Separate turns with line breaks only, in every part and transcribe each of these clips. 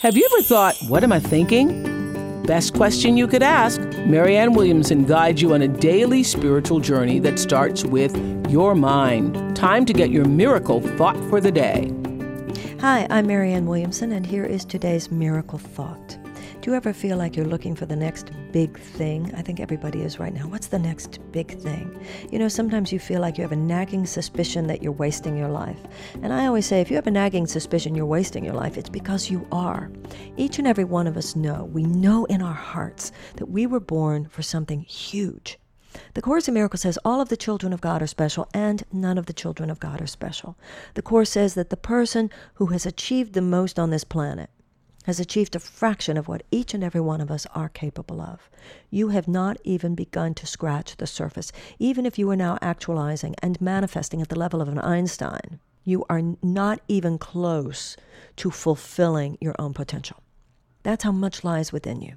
Have you ever thought, what am I thinking? Best question you could ask. Marianne Williamson guides you on a daily spiritual journey that starts with your mind. Time to get your miracle thought for the day.
Hi, I'm Marianne Williamson, and here is today's miracle thought. Do you ever feel like you're looking for the next big thing? I think everybody is right now. What's the next big thing? You know, sometimes you feel like you have a nagging suspicion that you're wasting your life. And I always say if you have a nagging suspicion you're wasting your life, it's because you are. Each and every one of us know, we know in our hearts that we were born for something huge. The Course in Miracles says all of the children of God are special and none of the children of God are special. The Course says that the person who has achieved the most on this planet has achieved a fraction of what each and every one of us are capable of. You have not even begun to scratch the surface. Even if you are now actualizing and manifesting at the level of an Einstein, you are not even close to fulfilling your own potential. That's how much lies within you.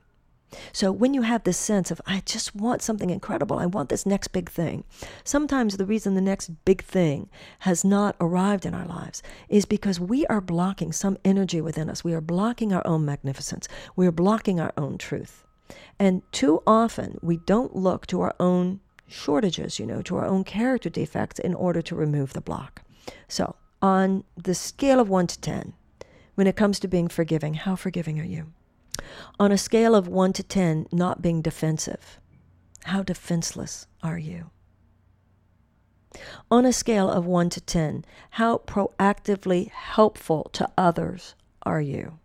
So when you have this sense of, I just want something incredible, I want this next big thing, sometimes the reason the next big thing has not arrived in our lives is because we are blocking some energy within us. We are blocking our own magnificence. We are blocking our own truth. And too often we don't look to our own shortages, you know, to our own character defects in order to remove the block. So on the scale of 1 to 10, when it comes to being forgiving, how forgiving are you? On a scale of 1 to 10, not being defensive, how defenseless are you? On a scale of 1 to 10, how proactively helpful to others are you?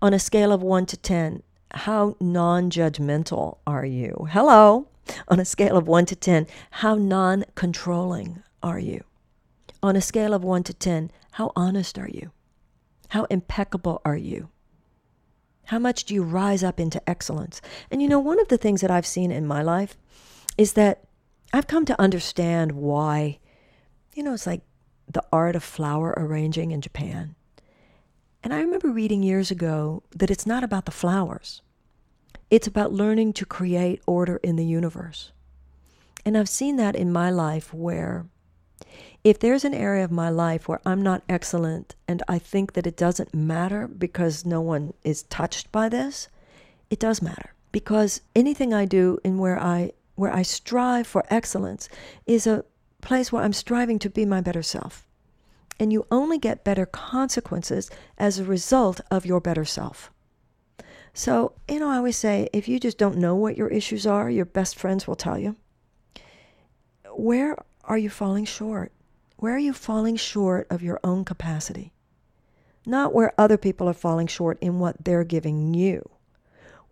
On a scale of 1 to 10, how non judgmental are you? Hello. On a scale of 1 to 10, how non controlling are you? On a scale of 1 to 10, how honest are you? How impeccable are you? How much do you rise up into excellence? And you know, one of the things that I've seen in my life is that I've come to understand why, you know, it's like the art of flower arranging in Japan. And I remember reading years ago that it's not about the flowers, it's about learning to create order in the universe. And I've seen that in my life where if there's an area of my life where I'm not excellent and I think that it doesn't matter because no one is touched by this, it does matter. Because anything I do in where I where I strive for excellence is a place where I'm striving to be my better self. And you only get better consequences as a result of your better self. So, you know, I always say if you just don't know what your issues are, your best friends will tell you. Where are you falling short? Where are you falling short of your own capacity? Not where other people are falling short in what they're giving you.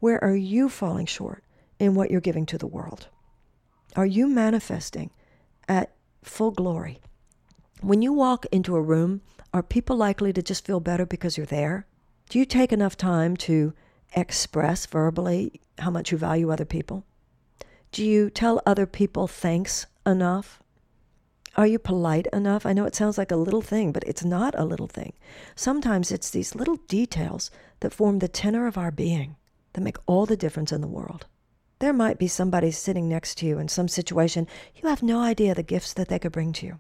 Where are you falling short in what you're giving to the world? Are you manifesting at full glory? When you walk into a room, are people likely to just feel better because you're there? Do you take enough time to express verbally how much you value other people? Do you tell other people thanks enough? Are you polite enough? I know it sounds like a little thing, but it's not a little thing. Sometimes it's these little details that form the tenor of our being that make all the difference in the world. There might be somebody sitting next to you in some situation. You have no idea the gifts that they could bring to you.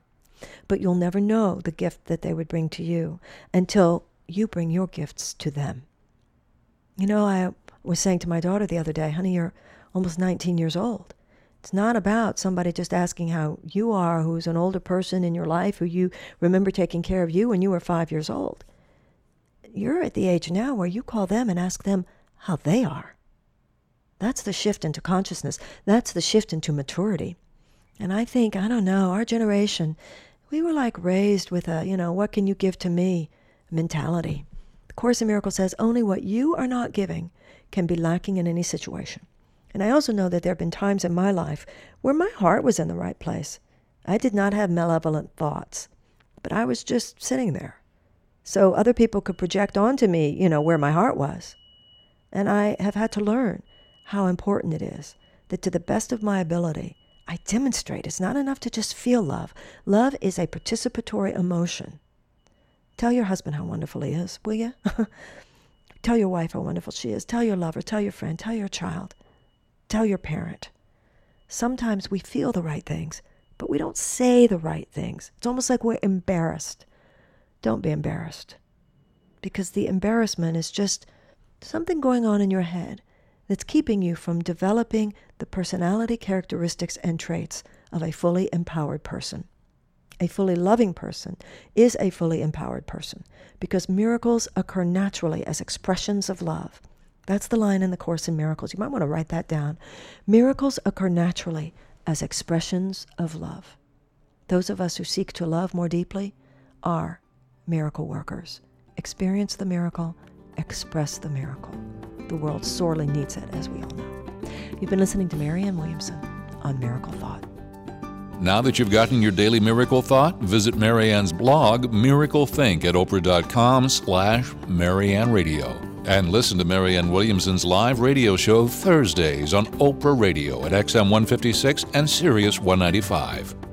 But you'll never know the gift that they would bring to you until you bring your gifts to them. You know, I was saying to my daughter the other day, honey, you're almost 19 years old. It's not about somebody just asking how you are, who's an older person in your life, who you remember taking care of you when you were five years old. You're at the age now where you call them and ask them how they are. That's the shift into consciousness. That's the shift into maturity. And I think, I don't know, our generation, we were like raised with a, you know, what can you give to me mentality. The Course in Miracles says only what you are not giving can be lacking in any situation. And I also know that there have been times in my life where my heart was in the right place. I did not have malevolent thoughts, but I was just sitting there. So other people could project onto me, you know, where my heart was. And I have had to learn how important it is that to the best of my ability, I demonstrate it's not enough to just feel love. Love is a participatory emotion. Tell your husband how wonderful he is, will you? tell your wife how wonderful she is. Tell your lover, tell your friend, tell your child. Tell your parent. Sometimes we feel the right things, but we don't say the right things. It's almost like we're embarrassed. Don't be embarrassed. because the embarrassment is just something going on in your head that's keeping you from developing the personality characteristics and traits of a fully empowered person. A fully loving person is a fully empowered person because miracles occur naturally as expressions of love. That's the line in the Course in Miracles. You might want to write that down. Miracles occur naturally as expressions of love. Those of us who seek to love more deeply are miracle workers. Experience the miracle, express the miracle. The world sorely needs it, as we all know. You've been listening to Marianne Williamson on Miracle Thought.
Now that you've gotten your daily miracle thought, visit Marianne's blog, Miracle Think, at oprah.com slash Marianne Radio. And listen to Marianne Williamson's live radio show Thursdays on Oprah Radio at XM 156 and Sirius 195.